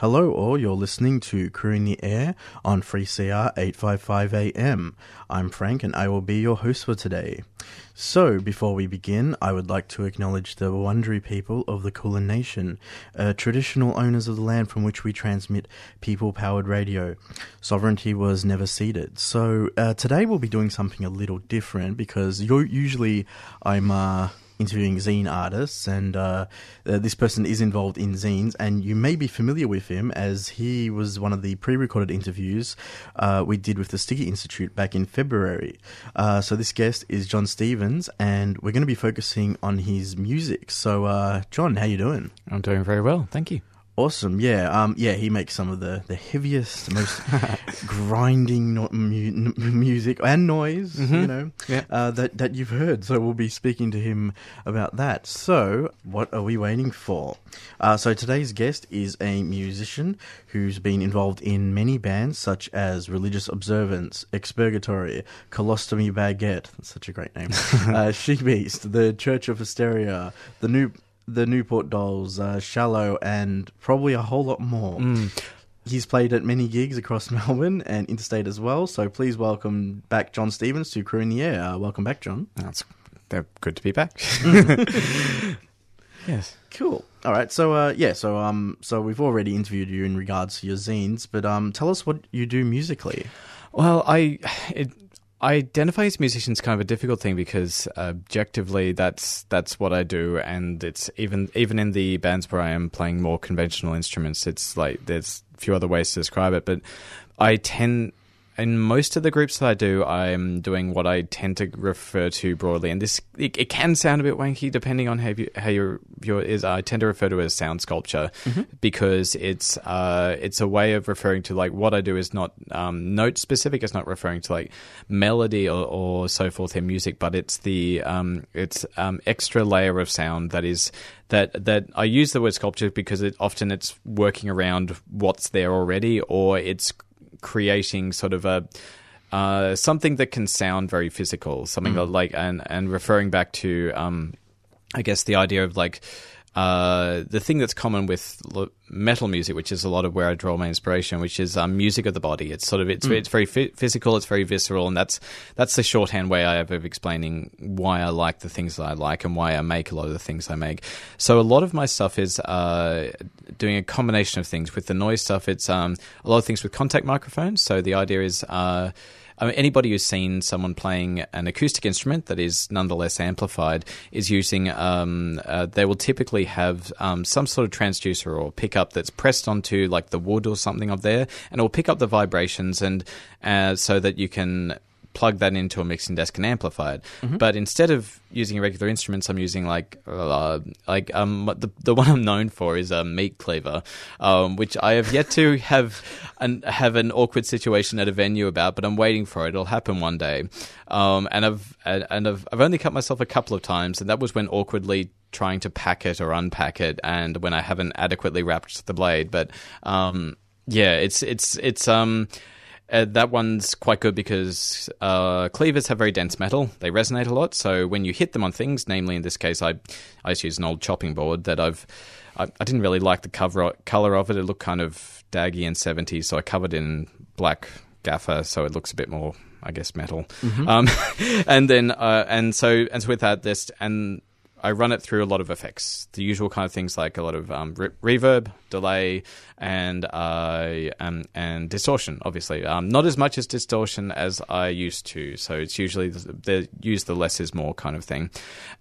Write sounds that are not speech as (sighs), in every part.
Hello, all. You're listening to Crew in the Air on 3CR 855 AM. I'm Frank, and I will be your host for today. So, before we begin, I would like to acknowledge the Wurundjeri people of the Kulin Nation, uh, traditional owners of the land from which we transmit people-powered radio. Sovereignty was never ceded. So, uh, today we'll be doing something a little different because usually I'm. Uh, interviewing zine artists, and uh, uh, this person is involved in zines, and you may be familiar with him as he was one of the pre-recorded interviews uh, we did with the Sticky Institute back in February. Uh, so this guest is John Stevens, and we're going to be focusing on his music. So, uh, John, how you doing? I'm doing very well, thank you. Awesome, yeah, um, yeah. He makes some of the, the heaviest, most (laughs) grinding no- mu- music and noise, mm-hmm. you know, yeah. uh, that that you've heard. So we'll be speaking to him about that. So, what are we waiting for? Uh, so today's guest is a musician who's been involved in many bands such as Religious Observance, Expurgatory, Colostomy Baguette. That's such a great name. (laughs) uh, She Beast, the Church of Hysteria, the new the Newport Dolls, uh, Shallow, and probably a whole lot more. Mm. He's played at many gigs across (laughs) Melbourne and interstate as well. So please welcome back John Stevens to Crew in the Air. Uh, welcome back, John. That's they're good to be back. (laughs) (laughs) yes. Cool. All right. So uh, yeah. So um. So we've already interviewed you in regards to your zines, but um, tell us what you do musically. Well, I it, I identify as a musician is kind of a difficult thing because uh, objectively that's that's what I do, and it's even even in the bands where I am playing more conventional instruments, it's like there's a few other ways to describe it, but I tend in most of the groups that I do, I'm doing what I tend to refer to broadly, and this it, it can sound a bit wanky depending on how, you, how your viewer is. I tend to refer to it as sound sculpture mm-hmm. because it's uh, it's a way of referring to like what I do is not um, note specific. It's not referring to like melody or, or so forth in music, but it's the um, it's um, extra layer of sound that is that that I use the word sculpture because it often it's working around what's there already, or it's creating sort of a uh, something that can sound very physical, something mm. like and and referring back to um, I guess the idea of like uh, the thing that's common with metal music, which is a lot of where I draw my inspiration, which is um, music of the body. It's sort of it's mm. it's very physical, it's very visceral, and that's that's the shorthand way I have of explaining why I like the things that I like and why I make a lot of the things I make. So a lot of my stuff is uh, doing a combination of things. With the noise stuff, it's um, a lot of things with contact microphones. So the idea is. Uh, I mean, anybody who's seen someone playing an acoustic instrument that is nonetheless amplified is using. Um, uh, they will typically have um, some sort of transducer or pickup that's pressed onto like the wood or something of there, and it will pick up the vibrations and uh, so that you can plug that into a mixing desk and amplify it. Mm-hmm. But instead of using regular instruments, I'm using like uh, like um the the (laughs) one I'm known for is a meat cleaver, um, which I have yet to (laughs) have an have an awkward situation at a venue about, but I'm waiting for it. It'll happen one day. Um, and I've and I've I've only cut myself a couple of times, and that was when awkwardly trying to pack it or unpack it, and when I haven't adequately wrapped the blade. But um, yeah, it's it's it's um uh, that one's quite good because uh, cleavers have very dense metal. They resonate a lot. So when you hit them on things, namely in this case, I I just used an old chopping board that I've I, I didn't really like the cover color of it. It looked kind of daggy and 70s, so I covered in black gaffer, so it looks a bit more, I guess, metal. Mm-hmm. Um, (laughs) and then uh, and so and so with that, this and I run it through a lot of effects, the usual kind of things like a lot of um, re- reverb, delay, and uh, um, and distortion. Obviously, um, not as much as distortion as I used to. So it's usually the, use the less is more kind of thing.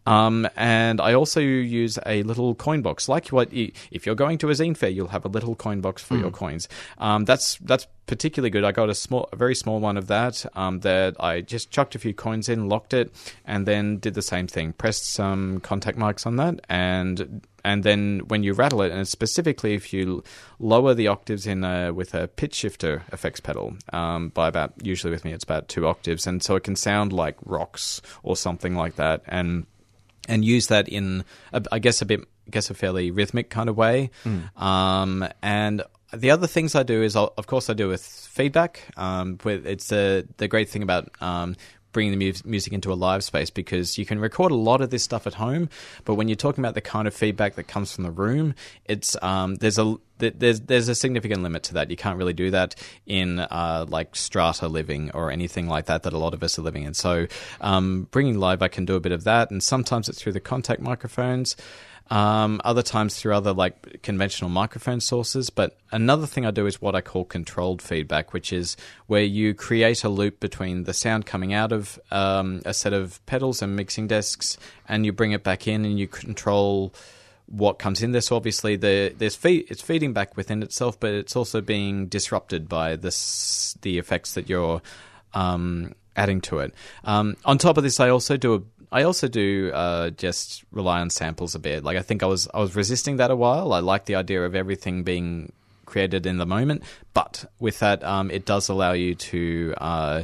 Um, and I also use a little coin box, like what you, if you're going to a zine fair, you'll have a little coin box for mm. your coins. Um, that's that's particularly good. I got a small, a very small one of that um, that I just chucked a few coins in, locked it, and then did the same thing. Pressed some contact mics on that, and and then when you rattle it, and specifically if you lower the octaves in a, with a pitch shifter effects pedal um, by about usually with me it's about two octaves, and so it can sound like rocks or something like that, and and use that in, a, I guess, a bit, I guess, a fairly rhythmic kind of way. Um, and the other things I do is, I'll, of course, I do with feedback. Um, with, it's the the great thing about um, bringing the mu- music into a live space because you can record a lot of this stuff at home, but when you're talking about the kind of feedback that comes from the room, it's um, there's a there's there's a significant limit to that. You can't really do that in uh, like strata living or anything like that that a lot of us are living in. So um, bringing live, I can do a bit of that, and sometimes it's through the contact microphones. Um, other times through other like conventional microphone sources. But another thing I do is what I call controlled feedback, which is where you create a loop between the sound coming out of um, a set of pedals and mixing desks, and you bring it back in, and you control what comes in there. So obviously, the, there's feed, it's feeding back within itself, but it's also being disrupted by this the effects that you're um, adding to it. Um, on top of this, I also do a I also do uh, just rely on samples a bit. Like I think I was I was resisting that a while. I like the idea of everything being created in the moment, but with that, um, it does allow you to. Uh,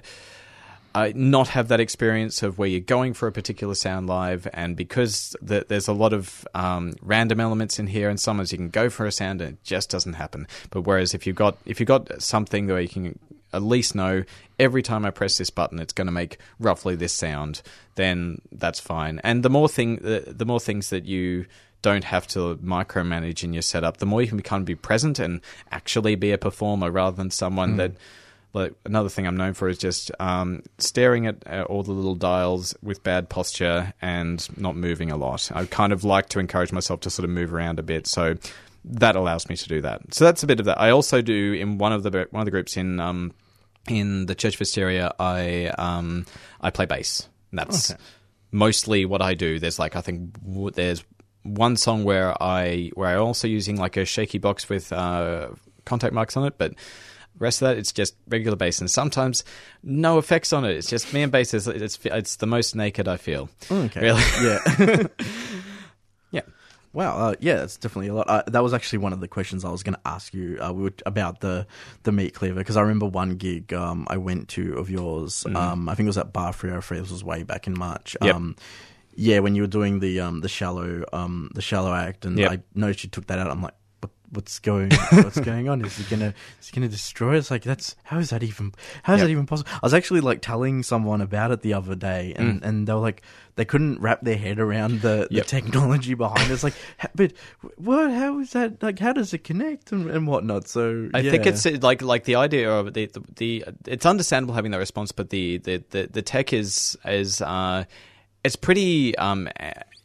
uh, not have that experience of where you're going for a particular sound live, and because the, there's a lot of um, random elements in here, and sometimes you can go for a sound and it just doesn't happen. But whereas if you've got if you've got something where you can at least know every time I press this button, it's going to make roughly this sound, then that's fine. And the more thing the, the more things that you don't have to micromanage in your setup, the more you can become be present and actually be a performer rather than someone mm. that like another thing I'm known for is just um, staring at, at, all the little dials with bad posture and not moving a lot. I kind of like to encourage myself to sort of move around a bit, so that allows me to do that. So that's a bit of that. I also do in one of the one of the groups in um, in the Church of Hysteria. I um, I play bass. That's okay. mostly what I do. There's like I think w- there's one song where I where I'm also using like a shaky box with uh, contact marks on it, but rest of that, it's just regular bass, and sometimes no effects on it. It's just me and bass. It's it's, it's the most naked I feel. Okay. Really? Yeah. (laughs) (laughs) Wow. Uh, yeah, that's definitely a lot. Uh, that was actually one of the questions I was going to ask you uh, we about the the meat cleaver because I remember one gig um, I went to of yours. Mm. Um, I think it was at Bar 303. This was way back in March. Yep. Um, yeah, when you were doing the um, the shallow um, the shallow act, and Yep. I noticed you took that out. I'm like, what's going (laughs) what's going on? Is he gonna is he gonna destroy us? Like that's how is that even how is Yep. that even possible? I was actually like telling someone about it the other day, and, Mm. and they were like they couldn't wrap their head around the, the technology behind it. It's like, (laughs) but what? How is that? Like, how does it connect and, and whatnot? So I think it's uh, like like the idea of the, the the it's understandable having that response, but the the the, the tech is is uh, it's pretty um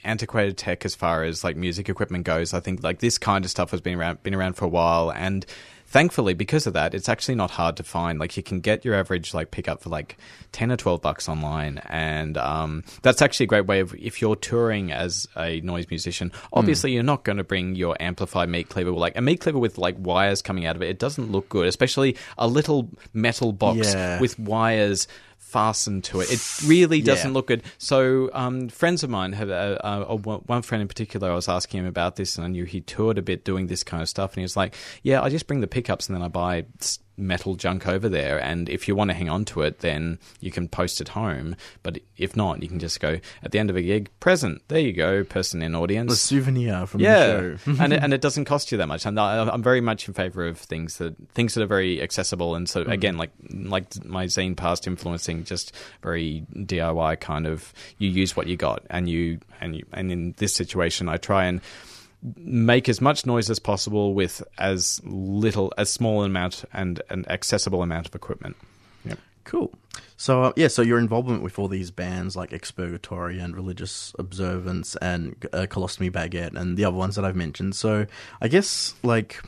antiquated tech as far as like music equipment goes. I think like this kind of stuff has been around been around for a while and. Thankfully, because of that, it's actually not hard to find. Like you can get your average like pickup for like ten or twelve bucks online, and um, that's actually a great way of if you're touring as a noise musician. Obviously, you're not going to bring your amplified meat cleaver like a meat cleaver with like wires coming out of it. It doesn't look good, especially a little metal box Yeah. with wires fastened to it. It really doesn't Yeah. look good. So, um, friends of mine have uh, uh, one friend in particular. I was asking him about this, and I knew he toured a bit doing this kind of stuff. And he was like, "Yeah, I just bring the pickups, and then I buy s- metal junk over there. And if you want to hang on to it, then you can post it home. But if not, you can just go at the end of a gig, present. There you go, person in audience. a souvenir from yeah, the show. (laughs) (laughs) and it, and it doesn't cost you that much. And I'm very much in favor of things that things that are very accessible and so mm. again, like like my zine past influencing, just very DIY kind of. You use what you got, and you and you and in this situation, I try and make as much noise as possible with as little, as small amount and an accessible amount of equipment. Yep. Cool. So uh, yeah, so your involvement with all these bands like Expurgatory and Religious Observance and uh, Colostomy Baguette and the other ones that I've mentioned. So I guess like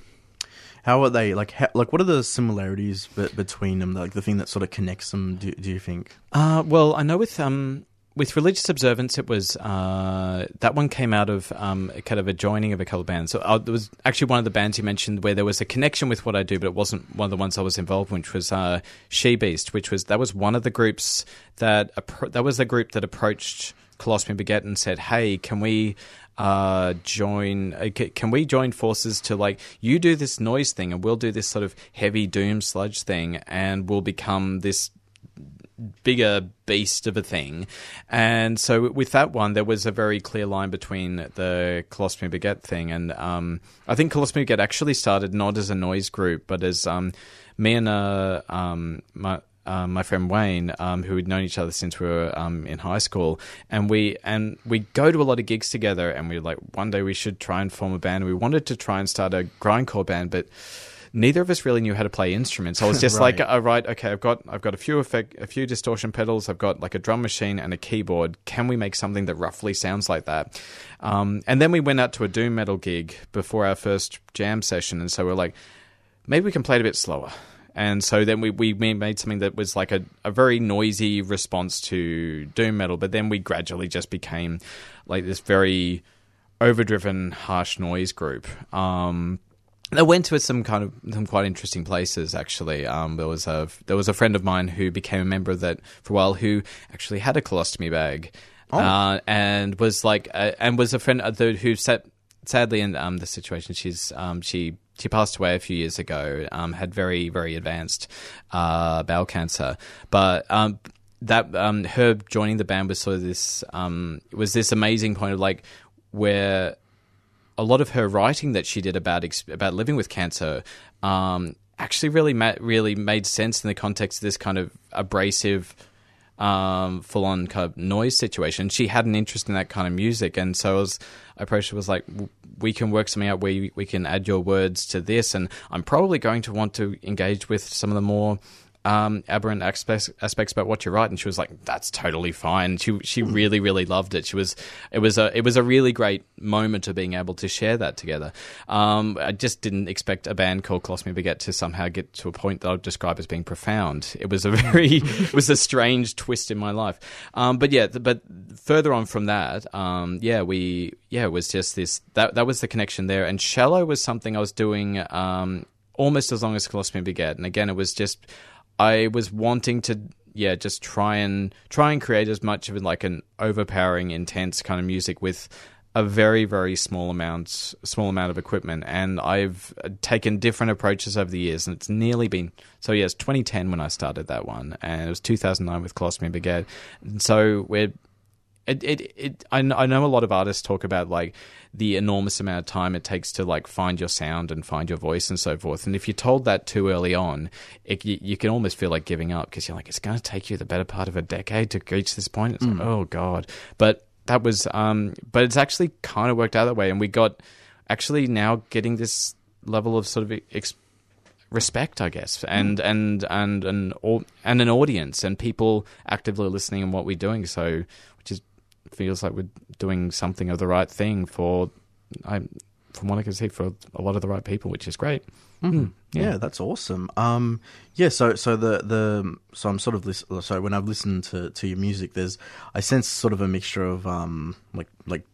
how are they like how, like what are the similarities be- between them? Like the thing that sort of connects them. Do, do you think? Uh, well, I know with um, with religious observance, it was uh, that one came out of um, kind of a joining of a couple of bands. So uh, there was actually one of the bands you mentioned where there was a connection with what I do, but it wasn't one of the ones I was involved in, which was uh, She Beast, which was that was one of the groups that that was the group that approached Colostomy Baguette and said, "Hey, can we?" uh join uh, ca- can we join forces to like you do this noise thing and we'll do this sort of heavy doom sludge thing and we'll become this bigger beast of a thing. And so with that one, there was a very clear line between the Colostomy Baguette thing. And um, I think Colostomy Baguette actually started not as a noise group, but as um, me and uh, um, my, uh, my friend Wayne, um, who had known each other since we were um, in high school, and we and we go to a lot of gigs together, and we were like, one day we should try and form a band. We wanted to try and start a grindcore band, but neither of us really knew how to play instruments. I was just Right. like, oh, right, okay, I've got I've got a few effect, a few distortion pedals, I've got like a drum machine and a keyboard. Can we make something that roughly sounds like that? Um, and then we went out to a doom metal gig before our first jam session, and so we're like, maybe we can play it a bit slower. And so then we, we made something that was like a, a very noisy response to doom metal, but then we gradually just became like this very overdriven, harsh noise group. Um, I went to some kind of some quite interesting places. Actually, um, there was a there was a friend of mine who became a member of that for a while, who actually had a colostomy bag, uh, and was like, uh, and was a friend of the, who sat sadly in um, the situation. She's um, she she passed away a few years ago. Um, had very very advanced uh, bowel cancer, but um, that um, her joining the band was sort of this um, was this amazing point of like where a lot of her writing that she did about about living with cancer um, actually really ma- really made sense in the context of this kind of abrasive, um, full on kind of noise situation. She had an interest in that kind of music, and so I was I approached her was like, we can work something out where you, we can add your words to this, and I'm probably going to want to engage with some of the more um, aberrant aspects, aspects about what you write, and she was like, "That's totally fine." She she really really loved it. She was it was a it was a really great moment of being able to share that together. Um, I just didn't expect a band called Colostomy Baguette to somehow get to a point that I'd describe as being profound. It was a very (laughs) it was a strange twist in my life. Um, but yeah, but further on from that, um, yeah, we yeah it was just this that that was the connection there, and shallow was something I was doing. Um, almost as long as Colostomy Baguette, and again, it was just I was wanting to yeah just try and try and create as much of like an overpowering intense kind of music with a very very small amount small amount of equipment. And I've taken different approaches over the years and it's nearly been so it's 2010 when I started that one and it was 2009 with Colostomy Baguette and so we're it, it, it I, I know a lot of artists talk about like the enormous amount of time it takes to like find your sound and find your voice and so forth. And if you're told that too early on it, you, you can almost feel like giving up because you're like it's going to take you the better part of a decade to reach this point. It's like oh god. But that was um but it's actually kind of worked out that way and we got actually now getting this level of sort of ex- respect, I guess, and and and and and an audience and people actively listening and what we're doing. So, which is feels like we're doing something of the right thing for, I, from what I can see, for a lot of the right people, which is great. Mm, Yeah. that's awesome. Um, yeah, so so the the so I'm sort of lis- so when I've listened to, to your music, there's I sense sort of a mixture of um like like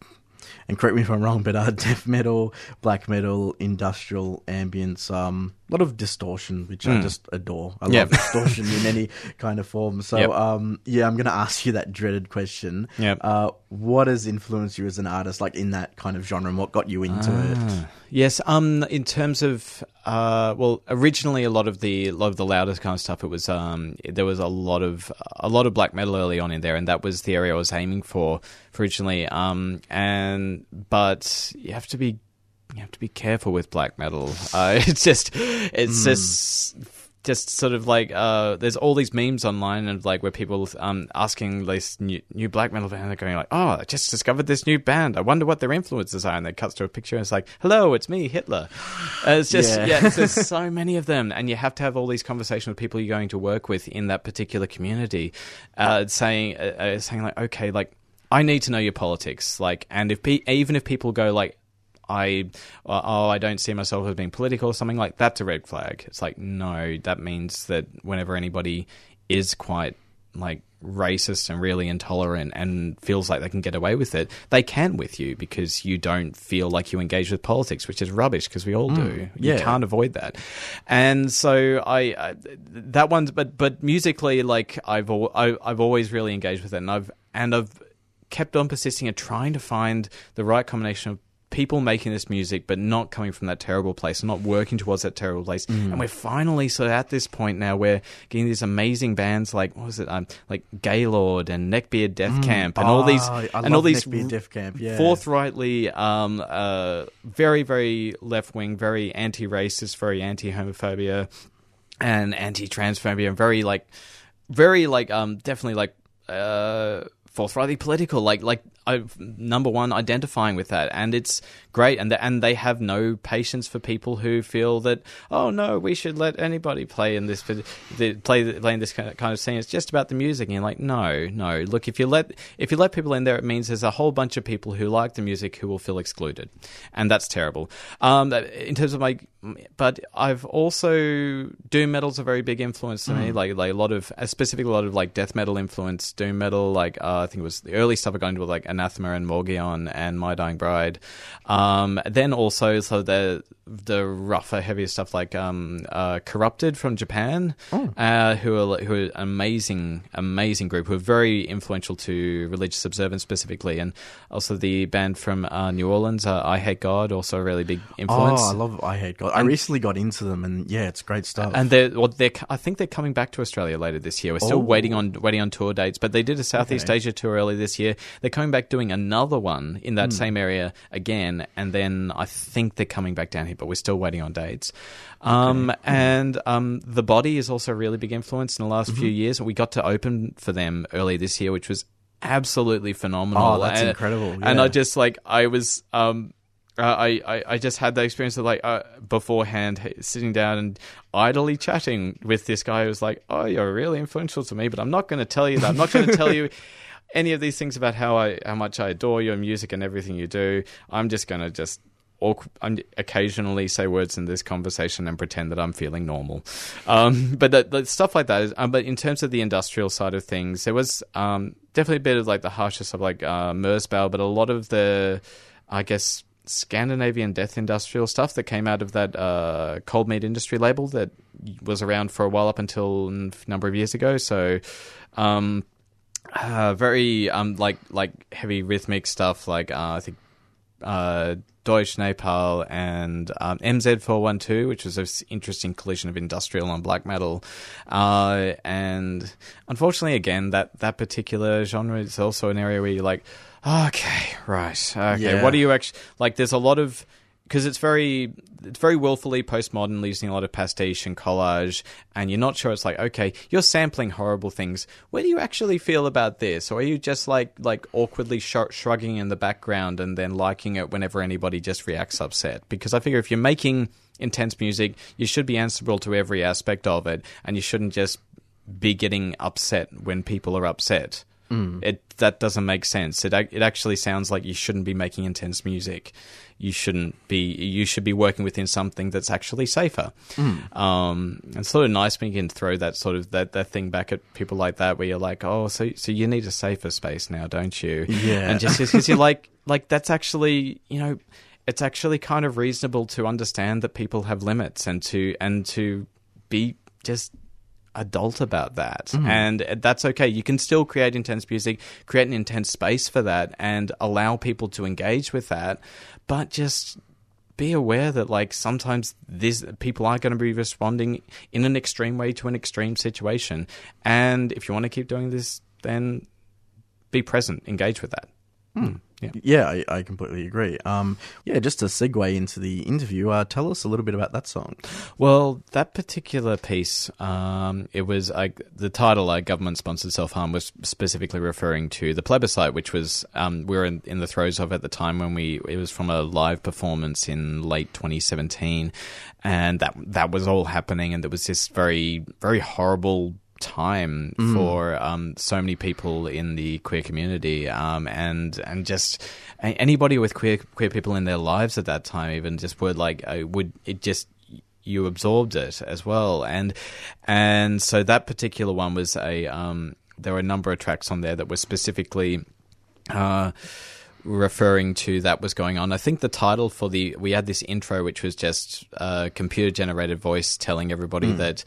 and correct me if I'm wrong, but uh, death metal, black metal, industrial ambience, um, a lot of distortion, which I just adore. I Yeah. love distortion in any (laughs) kind of form. So, Yep. um, yeah, I'm going to ask you that dreaded question. Yep. Uh, what has influenced you as an artist, like in that kind of genre, and what got you into it? Yes, um, in terms of uh, well, originally a lot of the a lot of the loudest kind of stuff. It was um, there was a lot of a lot of black metal early on in there, and that was the area I was aiming for, for originally. Um, and but you have to be you have to be careful with black metal. Uh, (laughs) it's just it's just just sort of like uh, there's all these memes online of like where people um asking this new, new black metal band, they're going like, oh, I just discovered this new band. I wonder what their influences are, and they cuts to a picture and it's like, hello, it's me, Hitler. Uh, it's just Yeah. yeah, it's, there's (laughs) so many of them, and you have to have all these conversations with people you're going to work with in that particular community, uh, saying uh, uh, saying like, okay, like I need to know your politics, like, and if pe- even if people go like. I uh, oh I don't see myself as being political or something like that's a red flag. It's like no, that means that whenever anybody is quite like racist and really intolerant and feels like they can get away with it, they can with you because you don't feel like you engage with politics, which is rubbish because we all do. You yeah. can't avoid that. And so I, I that one, but but musically, like I've al- I, I've always really engaged with it, and I've and I've kept on persisting and trying to find the right combination of people making this music, but not coming from that terrible place, not working towards that terrible place. Mm. And we're finally sort of at this point now where getting these amazing bands like what was it, um, like Gaylord and Neckbeard Death Camp and all these Ah, I and all these Neckbeard Death Camp, yeah. forthrightly um, uh, very very left wing, very anti racist, very anti homophobia and anti transphobia, and very like very like um definitely like uh forthrightly political like like I, number one identifying with that. And it's great and the, and they have no patience for people who feel that oh no we should let anybody play in this the, play play in this kind of, kind of scene. It's just about the music and you're like no no. Look if you let if you let people in there it means there's a whole bunch of people who like the music who will feel excluded. And that's terrible. Um in terms of my but I've also doom metal's a very big influence to me. Like like a lot of specifically a lot of like death metal influence doom metal like uh, think it was the early stuff I got into like Anathema and Morgion and My Dying Bride. Um, then also so the the rougher, heavier stuff like um, uh, Corrupted from Japan, uh, who are who are an amazing, amazing group who are very influential to religious observance specifically, and also the band from uh, New Orleans, uh, Eyehategod, also a really big influence. Oh, I love Eyehategod. I recently got into them, and yeah, it's great stuff. And they're, well, they're, I think they're coming back to Australia later this year. We're still Oh. waiting on waiting on tour dates, but they did a Southeast Okay. Asia tour early this year. They're coming back doing another one in Hmm. that same area again, and then I think they're coming back down here, but we're still waiting on dates. Um, And um, the Body is also a really big influence in the last Mm-hmm. few years. We got to open for them early this year, which was absolutely phenomenal. Oh, that's And- incredible, And. I just like I was. Um, uh, I, I, I just had the experience of like uh, beforehand sitting down and idly chatting with this guy who was like, "Oh, you're really influential to me, but I'm not going to tell you that. I'm not going to tell (laughs) you any of these things about how I how much I adore your music and everything you do. I'm just going to just." Awk- I'm occasionally say words in this conversation and pretend that I'm feeling normal, um, but stuff like that. Is, um, but in terms of the industrial side of things, there was um, definitely a bit of like the harsher of like uh, Merzbow, but a lot of the, I guess, Scandinavian death industrial stuff that came out of that uh, cold meat industry label that was around for a while up until a number of years ago. So, um, uh, very um, like like heavy rhythmic stuff, like uh, I think uh, Deutsch Nepal and um, MZ412, which was an interesting collision of industrial and black metal. Uh, and unfortunately, again, that, that particular genre is also an area where you're like, okay, right, okay, Yeah. what do you actually like? There's a lot of because it's very it's very willfully postmodern, using a lot of pastiche and collage, and you're not sure. It's like, okay, you're sampling horrible things. Where do you actually feel about this, or are you just like like awkwardly sh- shrugging in the background and then liking it whenever anybody just reacts upset? Because I figure if you're making intense music, you should be answerable to every aspect of it, and you shouldn't just be getting upset when people are upset. It that doesn't make sense. It it actually sounds like you shouldn't be making intense music. You shouldn't be. You should be working within something that's actually safer. Um, it's sort of nice when you can throw that sort of that, that thing back at people like that, where you're like, oh, so so you need a safer space now, don't you? Yeah. and just because you're like (laughs) like that's actually you know it's actually kind of reasonable to understand that people have limits and to and to be just adult about that. And that's okay. You can still create intense music create an intense space for that and allow people to engage with that. But just be aware that like sometimes this people are going to be responding in an extreme way to an extreme situation. And if you want to keep doing this then be present. Engage with that. Hmm. Yeah yeah, I, I completely agree. Um, yeah, just to segue into the interview, uh, tell us a little bit about that song. Well, that particular piece, um, it was uh, the title, uh, "Government Sponsored Self Harm," was specifically referring to the plebiscite, which was um, we were in, in the throes of at the time when we it was from a live performance in late 2017, and that that was all happening, and there was this very very horrible time for um, so many people in the queer community, um, and and just a- anybody with queer queer people in their lives at that time, even just were like, uh, would it just you absorbed it as well, and and so that particular one was a um, there were a number of tracks on there that were specifically. Uh, referring to that was going on. I think the title for the we had this intro which was just a computer generated voice telling everybody that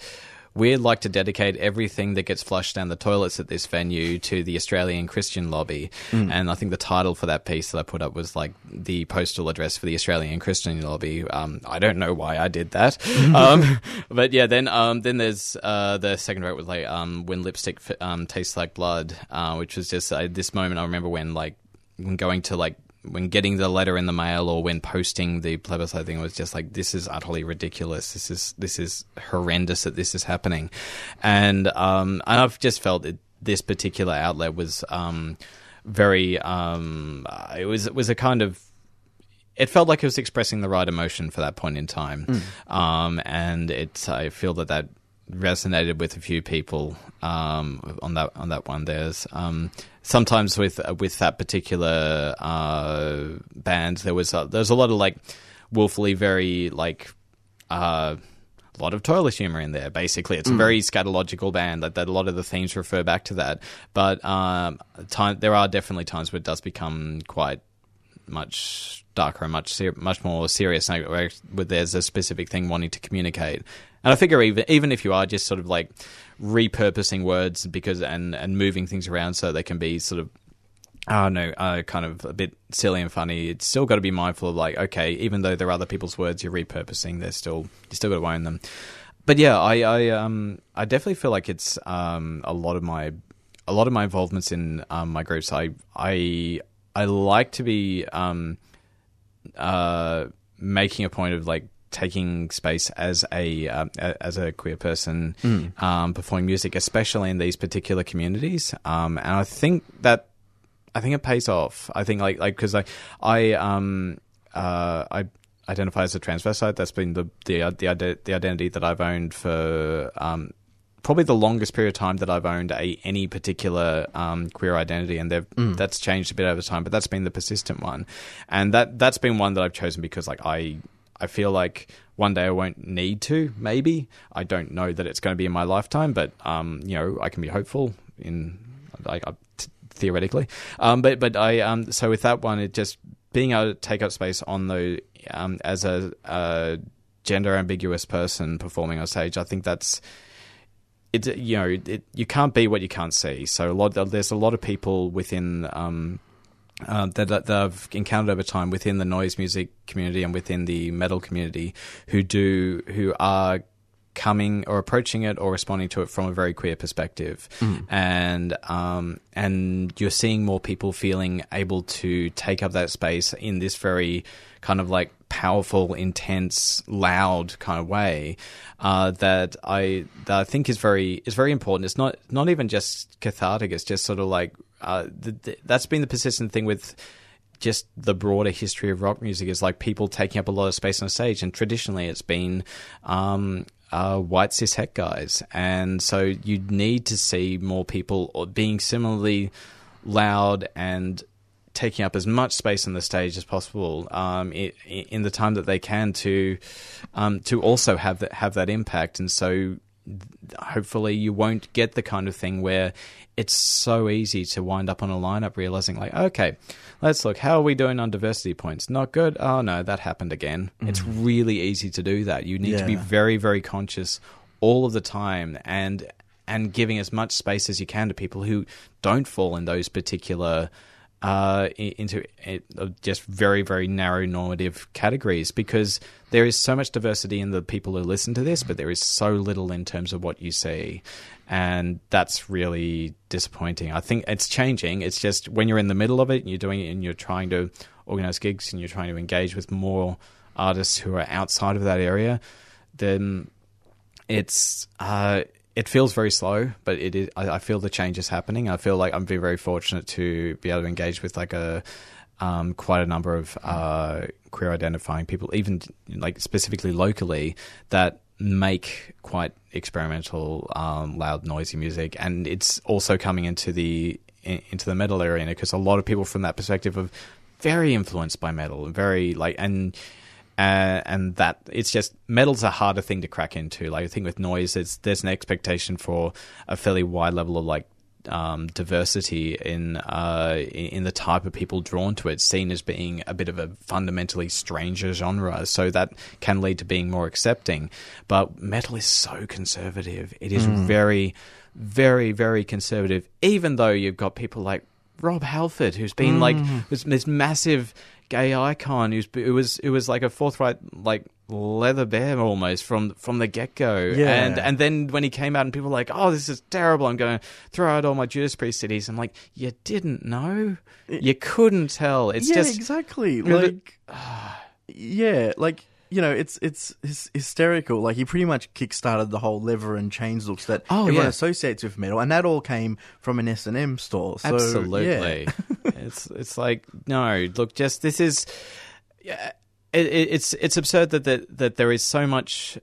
we'd like to dedicate everything that gets flushed down the toilets at this venue to the Australian Christian lobby. And I think the title for that piece that I put up was like the postal address for the Australian Christian lobby. Um, I don't know why I did that, (laughs) um, but yeah. Then um, then there's uh, the second vote was like um, when lipstick f- um, tastes like blood, uh, which was just uh, this moment. I remember when like when going to like when getting the letter in the mail or when posting the plebiscite thing was just like this is utterly ridiculous. This is this is horrendous that this is happening, and um, and I've just felt that this particular outlet was um, very um, it was it was a kind of it felt like it was expressing the right emotion for that point in time, um, and it's I feel that that resonated with a few people um, on that on that one. There's um, sometimes with uh, with that particular uh, band, there was a, there's a lot of like willfully very like. Uh, a lot of toilet humor in there. Basically, it's a very scatological band. That, that a lot of the themes refer back to that. But um, time there are definitely times where it does become quite much darker and much ser- much more serious. Like, where where there's a specific thing wanting to communicate. And I figure even even if you are just sort of like repurposing words because and and moving things around so they can be sort of I don't know, uh, kind of a bit silly and funny. It's still got to be mindful of like, okay, even though they're other people's words, you're repurposing. They're still you still got to own them. But yeah, I I um I definitely feel like it's um a lot of my a lot of my involvements in um, my groups. I I I like to be um uh making a point of like taking space as a um, as a queer person um, performing music, especially in these particular communities. Um, and I think that I think it pays off. I think like like because I I um uh I identify as a transvestite. That's been the the the, the identity that I've owned for um probably the longest period of time that I've owned a any particular um, queer identity, and they've that's changed a bit over time, but that's been the persistent one, and that that's been one that I've chosen because like I I feel like one day I won't need to. Maybe I don't know that it's going to be in my lifetime, but um, you know I can be hopeful in I, t- theoretically. Um, but but I um, so with that one, it just being able to take up space on the um, as a, a gender ambiguous person performing on stage, I think that's it. You know, it, you can't be what you can't see. So a lot there's a lot of people within. Um, uh, that, that I've encountered over time within the noise music community and within the metal community who do who are coming or approaching it or responding to it from a very queer perspective, and um, and you're seeing more people feeling able to take up that space in this very kind of like powerful, intense, loud kind of way uh, that I that I think is very is very important. It's not not even just cathartic. It's just sort of like uh, the, the, that's been the persistent thing with just the broader history of rock music is like people taking up a lot of space on stage, and traditionally it's been um, uh, white cis het guys, and so you need to see more people being similarly loud and taking up as much space on the stage as possible um, in, in the time that they can to um, to also have that have that impact, and so hopefully you won't get the kind of thing where it's so easy to wind up on a lineup realizing like okay let's look how are we doing on diversity points? Not good? Oh no that happened again. It's really easy to do that. You need to be very very conscious all of the time and and giving as much space as you can to people who don't fall in those particular into just very, very narrow normative categories because there is so much diversity in the people who listen to this, but there is so little in terms of what you see. And that's really disappointing. I think it's changing. It's just when you're in the middle of it and you're doing it and you're trying to organize gigs and you're trying to engage with more artists who are outside of that area, then it's uh, it feels very slow, but it is. I, I feel the change is happening. I feel like I'm very very fortunate to be able to engage with like a um, quite a number of uh, queer identifying people, even like specifically locally that make quite experimental, um, loud, noisy music, and it's also coming into the in, into the metal area because a lot of people from that perspective are very influenced by metal, and very like and uh, and that it's just metal's a harder thing to crack into. Like I think with noise, it's there's an expectation for a fairly wide level of like um, diversity in uh, in the type of people drawn to it, seen as being a bit of a fundamentally stranger genre. So that can lead to being more accepting. But metal is so conservative; it is very, very, very conservative. Even though you've got people like Rob Halford, who's been like this, this massive gay icon, who's who was who was like a forthright like leather bear almost from from the get go. Yeah. And and then when he came out and people were like, oh, this is terrible. I'm going to throw out all my Judas Priest cities. I'm like, you didn't know, you couldn't tell. It's yeah, just exactly. Like, (sighs) yeah, like you know, it's it's hysterical. Like he pretty much kickstarted the whole lever and chains looks that Oh, everyone yeah. associates with metal, and that all came from an S and M store. So, Absolutely. yeah. (laughs) it's it's like no, look, just this is yeah, it, it, it's it's absurd that, that that there is so much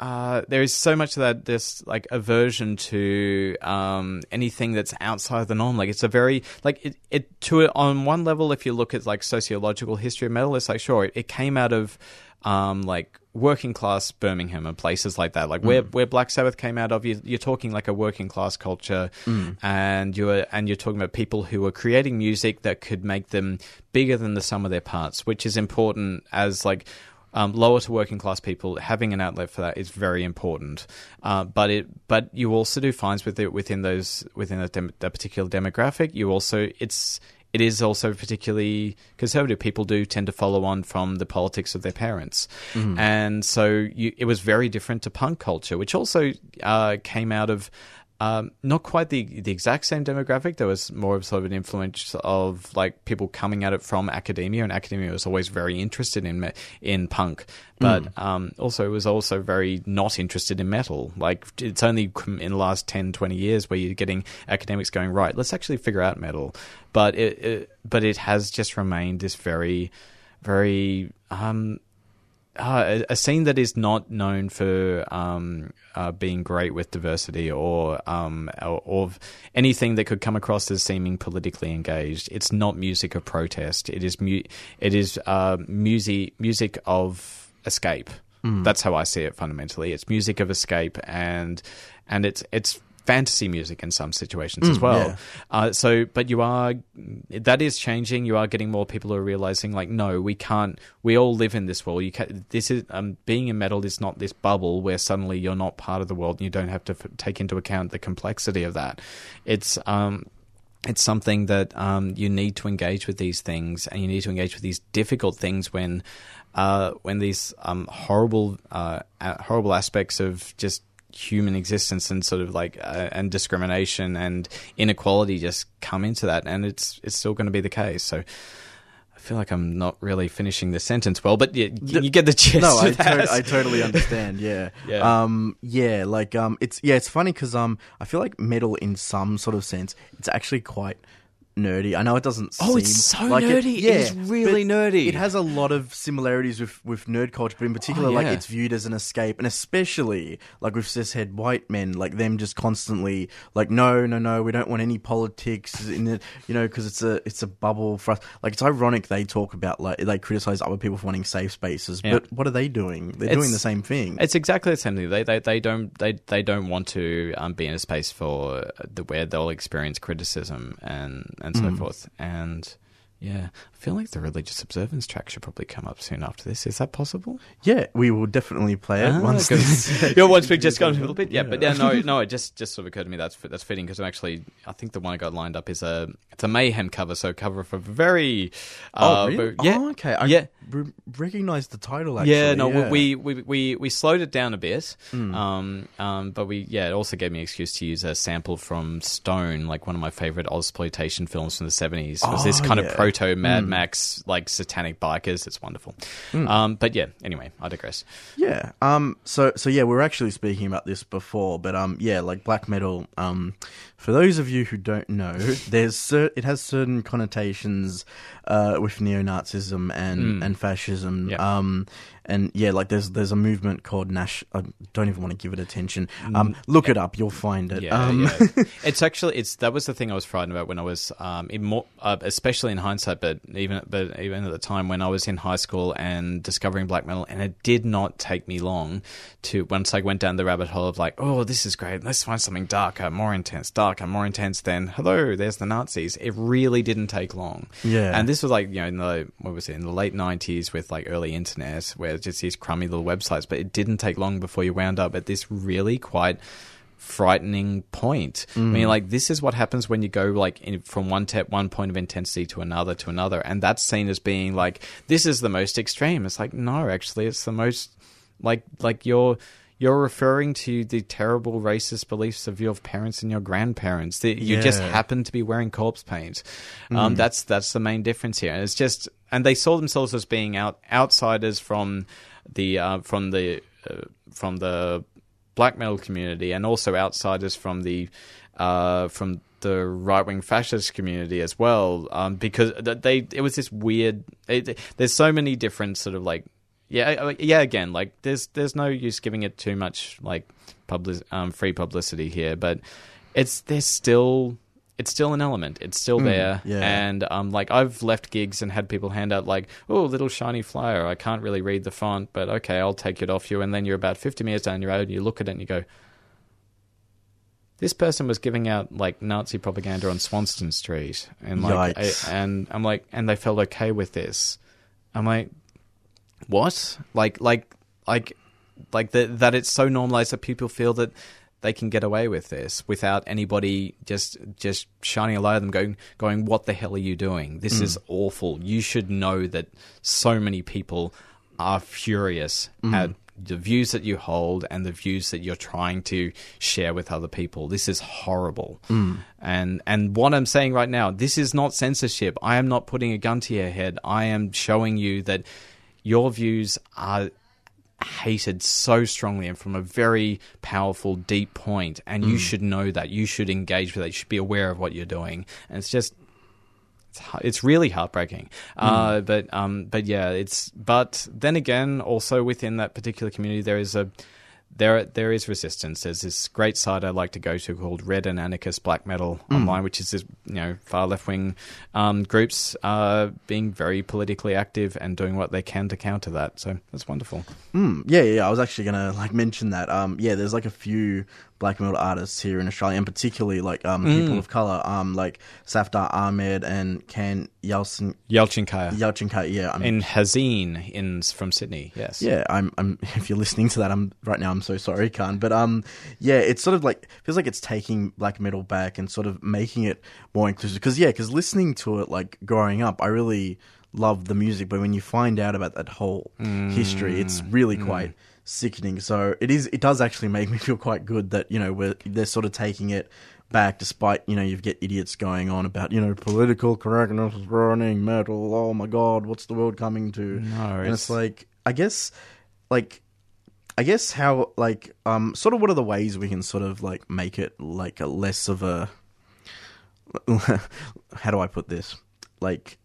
uh, there is so much of that this like aversion to um, anything that's outside the norm. Like it's a very like it, it to it on one level. If you look at like sociological history of metal, it's like sure it, it came out of um, like working class Birmingham and places like that. Like where where Black Sabbath came out of, you, you're talking like a working class culture, and you're and you're talking about people who were creating music that could make them bigger than the sum of their parts, which is important as like um, lower to working class people having an outlet for that is very important. Uh, but it, but you also do finds with it within those within that, dem- that particular demographic. You also it's it is also particularly conservative. People do tend to follow on from the politics of their parents, and so you, it was very different to punk culture, which also uh, came out of. Um, not quite the the exact same demographic. There was more of sort of an influence of like people coming at it from academia, and academia was always very interested in me- in punk, but um, also it was also very not interested in metal. Like it's only in the last 10, 20 years where you're getting academics going right. Let's actually figure out metal, but it, it but it has just remained this very very um, uh, a, a scene that is not known for um, uh, being great with diversity or, um, or or anything that could come across as seeming politically engaged. It's not music of protest. It is mu- it is uh, music music of escape. That's how I see it fundamentally. It's music of escape, and and it's it's fantasy music in some situations as well. yeah. Uh, so, but you are that is changing. You are getting more people who are realizing, like, no, we can't. We all live in this world. You can This is um, being in metal is not this bubble where suddenly you're not part of the world and you don't have to f- take into account the complexity of that. It's um, it's something that um, you need to engage with these things, and you need to engage with these difficult things when uh, when these um, horrible uh, horrible aspects of just human existence and sort of like uh, and discrimination and inequality just come into that, and it's it's still going to be the case. So. I feel like I'm not really finishing the sentence well, but you, you get the gist. No, I, to- I totally understand. Yeah, (laughs) Yeah. Um, yeah, like um, it's yeah, it's funny because um, I feel like metal in some sort of sense, it's actually quite nerdy. I know it doesn't. Oh, seem it's so like nerdy. It yeah, is really nerdy. It has a lot of similarities with with nerd culture, but in particular, Oh, like it's viewed as an escape, and especially like with cishet white men, like them just constantly like, no, no, no, we don't want any politics in it, you know, because it's a it's a bubble for us. Like it's ironic they talk about like they criticize other people for wanting safe spaces, Yeah. but what are they doing? They're It's- doing the same thing. It's exactly the same thing. They they, they don't they, they don't want to um, be in a space for the where they'll experience criticism and and so forth. And yeah, I feel like the religious observance track should probably come up soon after this. Is that possible? Yeah, we will definitely play it Ah, once. this- (laughs) yeah, once we just got a little bit, yeah. But yeah, no, no, it just just sort of occurred to me that's that's fitting because I'm actually I think the one I got lined up is a it's a mayhem cover, so cover for a very Oh, uh, really? yeah, Oh, okay. I yeah. Re- recognize the title. Actually. yeah, no, yeah. We, we we we slowed it down a bit, um, um, but we yeah, it also gave me an excuse to use a sample from Stone, like one of my favorite exploitation films from the seventies. Was this Oh, kind yeah. of proto Mad Max like satanic bikers? It's wonderful. Um, but yeah, anyway, I digress. Yeah. Um. So so yeah, we were actually speaking about this before, but um. Yeah, like black metal. Um. For those of you who don't know, (laughs) there's cer- it has certain connotations, uh, with neo-Nazism and and fascism. Yeah. Um, and yeah, like there's there's a movement called Nash. I don't even want to give it attention. Um, look it up, you'll find it. Mm, Yeah, um, yeah. (laughs) it's actually it's that was the thing I was frightened about when I was um in more uh, especially in hindsight, but even but even at the time when I was in high school and discovering black metal, and it did not take me long to once I went down the rabbit hole of like, oh, this is great, let's find something darker, more intense, darker, more intense. Then hello, there's the Nazis. It really didn't take long. Yeah. and this was like you know in the what was it in the late nineties with like early internet where it's just these crummy little websites, but it didn't take long before you wound up at this really quite frightening point. I mean, mm. like this is what happens when you go like in, from one te- one point of intensity to another to another, and that's seen as being like this is the most extreme. It's like no, actually, it's the most like like you're. You're referring to the terrible racist beliefs of your parents and your grandparents. That you just happen to be wearing corpse paint. Um, that's that's the main difference here. And it's just, and they saw themselves as being out outsiders from the uh, from the uh, from the black metal community, and also outsiders from the uh, from the right wing fascist community as well. Um, because they it was this weird. It, there's so many different sort of like. Yeah, yeah. Again, like there's there's no use giving it too much like public um, free publicity here, but it's there's still it's still an element. It's still there, yeah. and um, like I've left gigs and had people hand out like, oh, little shiny flyer. I can't really read the font, but okay, I'll take it off you. And then you're about 50 meters down your road, and you look at it and you go, this person was giving out like Nazi propaganda on Swanston Street, and like, I, and I'm like, and they felt okay with this. I'm like, what? Like, like, like, like that that it's so normalized that people feel that they can get away with this without anybody just just shining a light at them, going, going, what the hell are you doing? This is mm. awful. You should know that so many people are furious mm. at the views that you hold and the views that you're trying to share with other people. This is horrible. Mm. And and what I'm saying right now, this is not censorship. I am not putting a gun to your head. I am showing you that your views are hated so strongly and from a very powerful, deep point, and you should know that. You should engage with that. You should be aware of what you're doing. And it's just it's, it's really heartbreaking. Uh, but um, but yeah, it's but then again, also within that particular community, there is a there there is resistance. There's this great site I like to go to called Red and Anarchist Black Metal online, which is this you know far left wing um, groups uh, being very politically active and doing what they can to counter that. So that's wonderful. Mm, yeah, yeah. I was actually gonna like mention that. Um, yeah, there's like a few black metal artists here in Australia, and particularly like um Mm. people of color. Um, like Safdar Ahmed and Can Yeltsin Yelchinkaya Yelchinkai. Yeah, I'm, in Hazine in from Sydney. Yes. yeah. I'm. I'm. (laughs) If you're listening to that, I'm right now. I'm so sorry, Khan. But um, yeah, it's sort of like feels like it's taking black metal back and sort of making it more inclusive. Because yeah, because listening to it like growing up, I really loved the music, but when you find out about that whole history, it's really quite sickening. So it is. It does actually make me (laughs) feel quite good that you know we're they're sort of taking it back, despite you know you get idiots going on about you know political correctness is ruining metal. Oh my god, what's the world coming to? No, and it's it's- like I guess like I guess how like um sort of what are the ways we can sort of like make it like a less of a (laughs) how do I put this like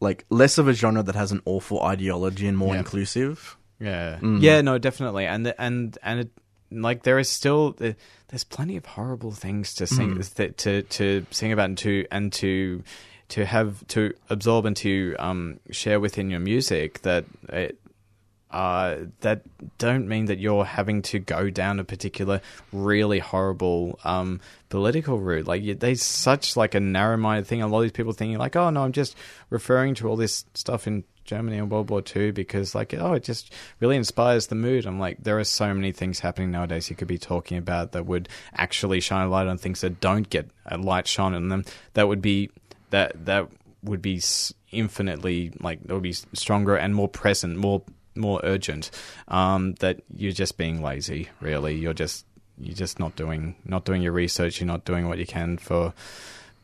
like less of a genre that has an awful ideology and more Yeah. inclusive. Yeah, yeah, no, definitely, and the, and and it, like there is still there- there's plenty of horrible things to sing th- to to sing about and to and to to have to absorb and to um share within your music that it, uh, that don't mean that you're having to go down a particular really horrible um, political route. Like you, there's such like a narrow-minded thing. A lot of these people thinking like, oh no, I'm just referring to all this stuff in Germany and World War Two because like, oh, it just really inspires the mood. I'm like, there are so many things happening nowadays you could be talking about that would actually shine a light on things that don't get a light shone on them. That would be that that would be infinitely like that would be stronger and more present, more more urgent. Um, that you're just being lazy. Really, you're just you're just not doing not doing your research. You're not doing what you can for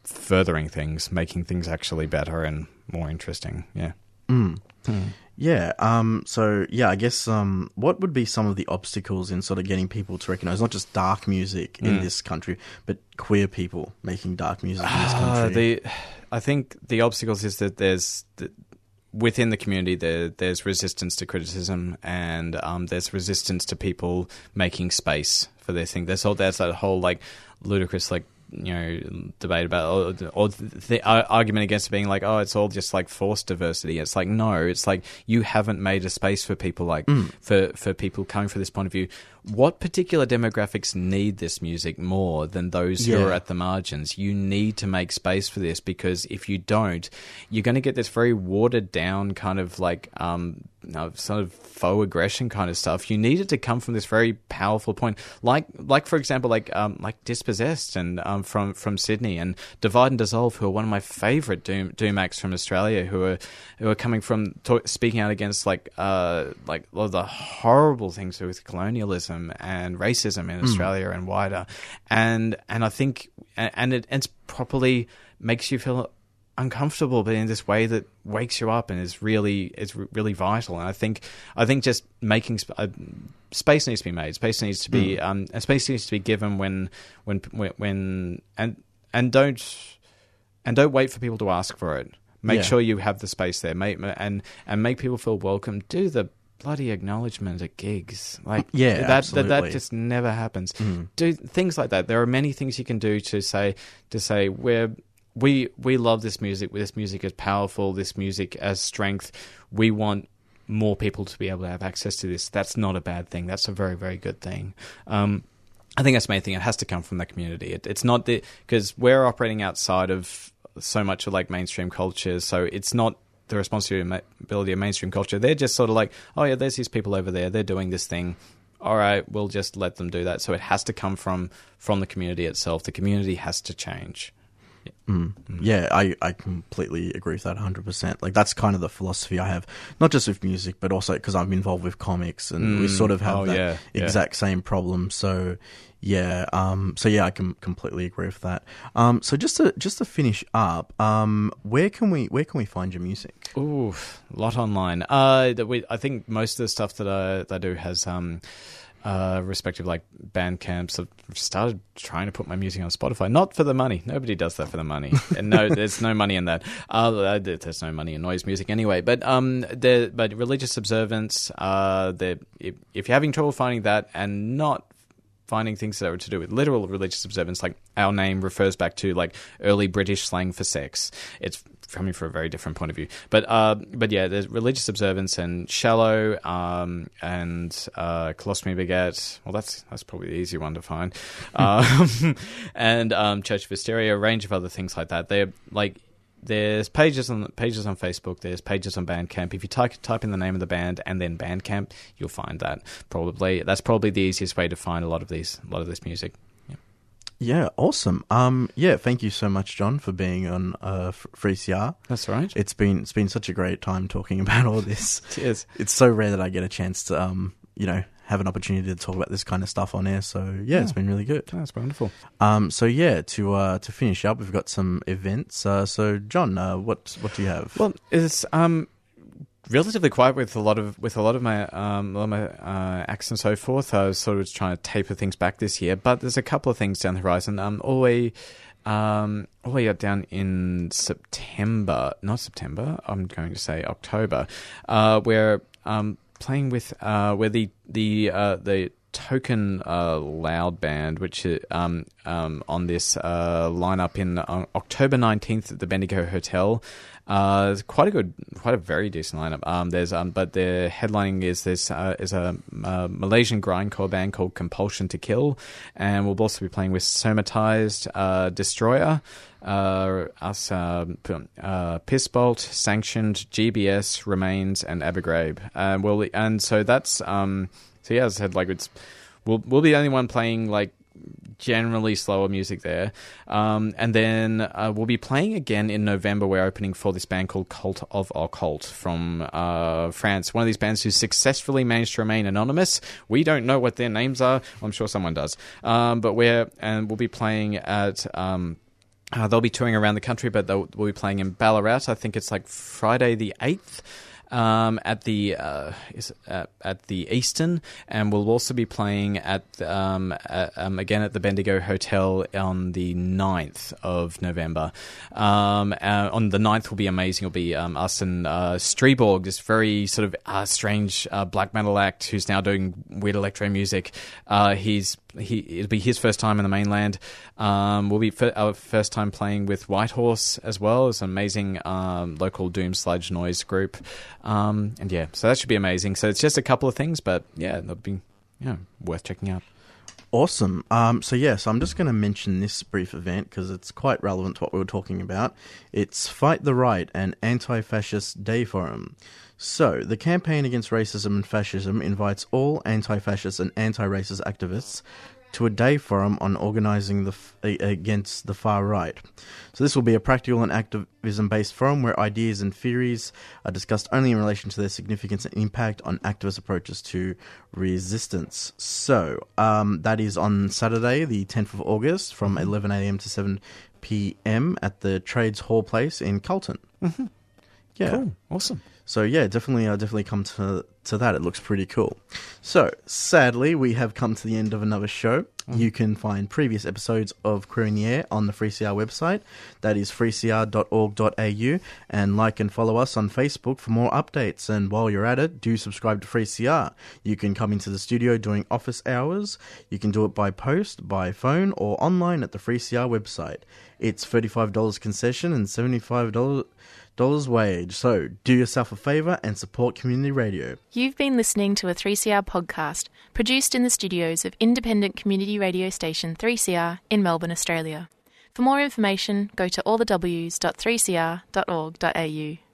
furthering things, making things actually better and more interesting. Yeah. Yeah. Um. So yeah, I guess um, what would be some of the obstacles in sort of getting people to recognize not just dark music in this country, but queer people making dark music in this Uh, country? the, I think the obstacles is that there's the, within the community, there there's resistance to criticism, and um, there's resistance to people making space for their thing. There's all there's that whole like ludicrous like you know debate about or, or the argument against being like oh it's all just like forced diversity. It's like no it's like you haven't made a space for people like Mm. for for people coming from this point of view. What particular demographics need this music more than those who are at the margins? You need to make space for this because if you don't you're going to get this very watered down kind of like um uh, sort of faux aggression kind of stuff. You need it to come from this very powerful point, like like for example, like um, like dispossessed and um, from from Sydney and divide and dissolve, who are one of my favorite doom doom acts from Australia, who are who are coming from talk, speaking out against like uh like a lot of the horrible things with colonialism and racism in Australia and wider, and and I think and and it it's properly makes you feel uncomfortable, but in this way that wakes you up and is really is re- really vital. And I think I think just making sp- uh, space needs to be made. Space needs to be um, and space needs to be given when when when, and and don't and don't wait for people to ask for it. Make Yeah. sure you have the space there. Make and and make people feel welcome. Do the bloody acknowledgement at gigs. Like Yeah, that, that that just never happens. Do things like that. There are many things you can do to say to say we're we we love this music. This music is powerful. This music has strength. We want more people to be able to have access to this. That's not a bad thing. That's a very very good thing. Um, I think that's the main thing. It has to come from the community. It, it's not the because we're operating outside of so much of like mainstream culture. So it's not the responsibility of mainstream culture. They're just sort of like, oh yeah, there's these people over there. They're doing this thing. All right, we'll just let them do that. So it has to come from from the community itself. The community has to change. Yeah, I, I completely agree with that 100%. Like, that's kind of the philosophy I have, not just with music, but also because I'm involved with comics and we Mm. sort of have Oh, that yeah, yeah. exact same problem. So, yeah, um, so yeah, I can completely agree with that. Um, so just to, just to finish up, um, where can we, where can we find your music? Ooh, a lot online. Uh, that we, I think most of the stuff that I, that I do has um, uh, respective like Bandcamps. I've started trying to put my music on Spotify, not for the money. Nobody does that for the money, (laughs) and no, there's no money in that. Uh, there's no money in noise music anyway. But um, the but religious observance. Uh, the if, if you're having trouble finding that and not finding things that are to do with literal religious observance, like our name refers back to like early British slang for sex. It's coming from a very different point of view, but uh, but yeah, there's religious observance and shallow um, and uh, colostomy beget. Well, that's that's probably the easy one to find, um, (laughs) and um, Church of Hysteria, a range of other things like that. They're like there's pages on pages on Facebook. There's pages on Bandcamp. If you type type in the name of the band and then Bandcamp, you'll find that. Probably that's probably the easiest way to find a lot of these a lot of this music. Yeah. Yeah, awesome. Um, yeah, thank you so much, John, for being on uh, 3CR. That's right. It's been it's been such a great time talking (laughs) about all this. Cheers. It's so rare that I get a chance to um, you know, have an opportunity to talk about this kind of stuff on air. So yeah, it's been really good. That's wonderful. Um, so yeah, to uh, to finish up, we've got some events. Uh, so John, uh, what what do you have? Well, it's um relatively quiet with a lot of with a lot of my um lot of my uh, acts and so forth. I was sort of trying to taper things back this year, but there's a couple of things down the horizon. Um, all the way, um, all the way down in September, not September. I'm going to say October. Uh, we're um playing with uh where the the uh the token uh, loud band, which um, um, on this uh, lineup in uh, October nineteenth at the Bendigo Hotel. Uh, it's quite a good, quite a very decent lineup. Um, there's um, but the headlining is this uh, is a uh, Malaysian grindcore band called Compulsion to Kill, and we'll also be playing with Somatized uh, Destroyer. Uh, us, uh, uh, Pissbolt, Sanctioned, GBS, Remains, and Abergrabe. Uh, well, and so that's um, so yeah, as I said, like it's we'll we'll be the only one playing like generally slower music there. Um, and then uh, we'll be playing again in November. We're opening for this band called Cult of Occult from uh, France. One of these bands who successfully managed to remain anonymous. We don't know what their names are. I'm sure someone does. Um, but we're and we'll be playing at. Um, uh, they'll be touring around the country, but they'll, we'll be playing in Ballarat. I think it's like Friday the 8th. Um, at the uh, is, uh, at the Eastern, and we'll also be playing at um, at, um, again at the Bendigo Hotel on the 9th of November. Um, uh, on the 9th will be amazing. It'll be um, us and uh, Striborg, this very sort of uh, strange uh, black metal act who's now doing weird electro music. Uh, he's he it'll be his first time in the mainland. Um, we'll be f- our first time playing with Whitehorse as well. It's an amazing um, local doom sludge noise group, um, and yeah, so that should be amazing. So it's just a couple of things, but yeah, that'll be yeah worth checking out. Awesome. Um, so, yes, I'm just going to mention this brief event because it's quite relevant to what we were talking about. It's Fight the Right, an anti fascist day forum. So, the campaign against racism and fascism invites all anti fascist and anti racist activists to a day forum on organizing the f- against the far right. So this will be a practical and activism based forum where ideas and theories are discussed only in relation to their significance and impact on activist approaches to resistance. So um, that is on Saturday, the 10th of August, from 11 a.m. to 7 p.m. at the Trades Hall Place in Carlton. Mm-hmm. Yeah, cool, awesome. So yeah, definitely, uh, definitely come to to that. It looks pretty cool. So sadly, we have come to the end of another show. Mm. You can find previous episodes of Queer in the Air on the 3CR website. That is 3cr.org.au, and like and follow us on Facebook for more updates. And while you're at it, do subscribe to 3CR. You can come into the studio during office hours. You can do it by post, by phone, or online at the 3CR website. It's $35 concession and $75 dollars wage. So do yourself a favour and support community radio. You've been listening to a 3CR podcast produced in the studios of independent community radio station 3CR in Melbourne, Australia. For more information, go to allthews.3cr.org.au.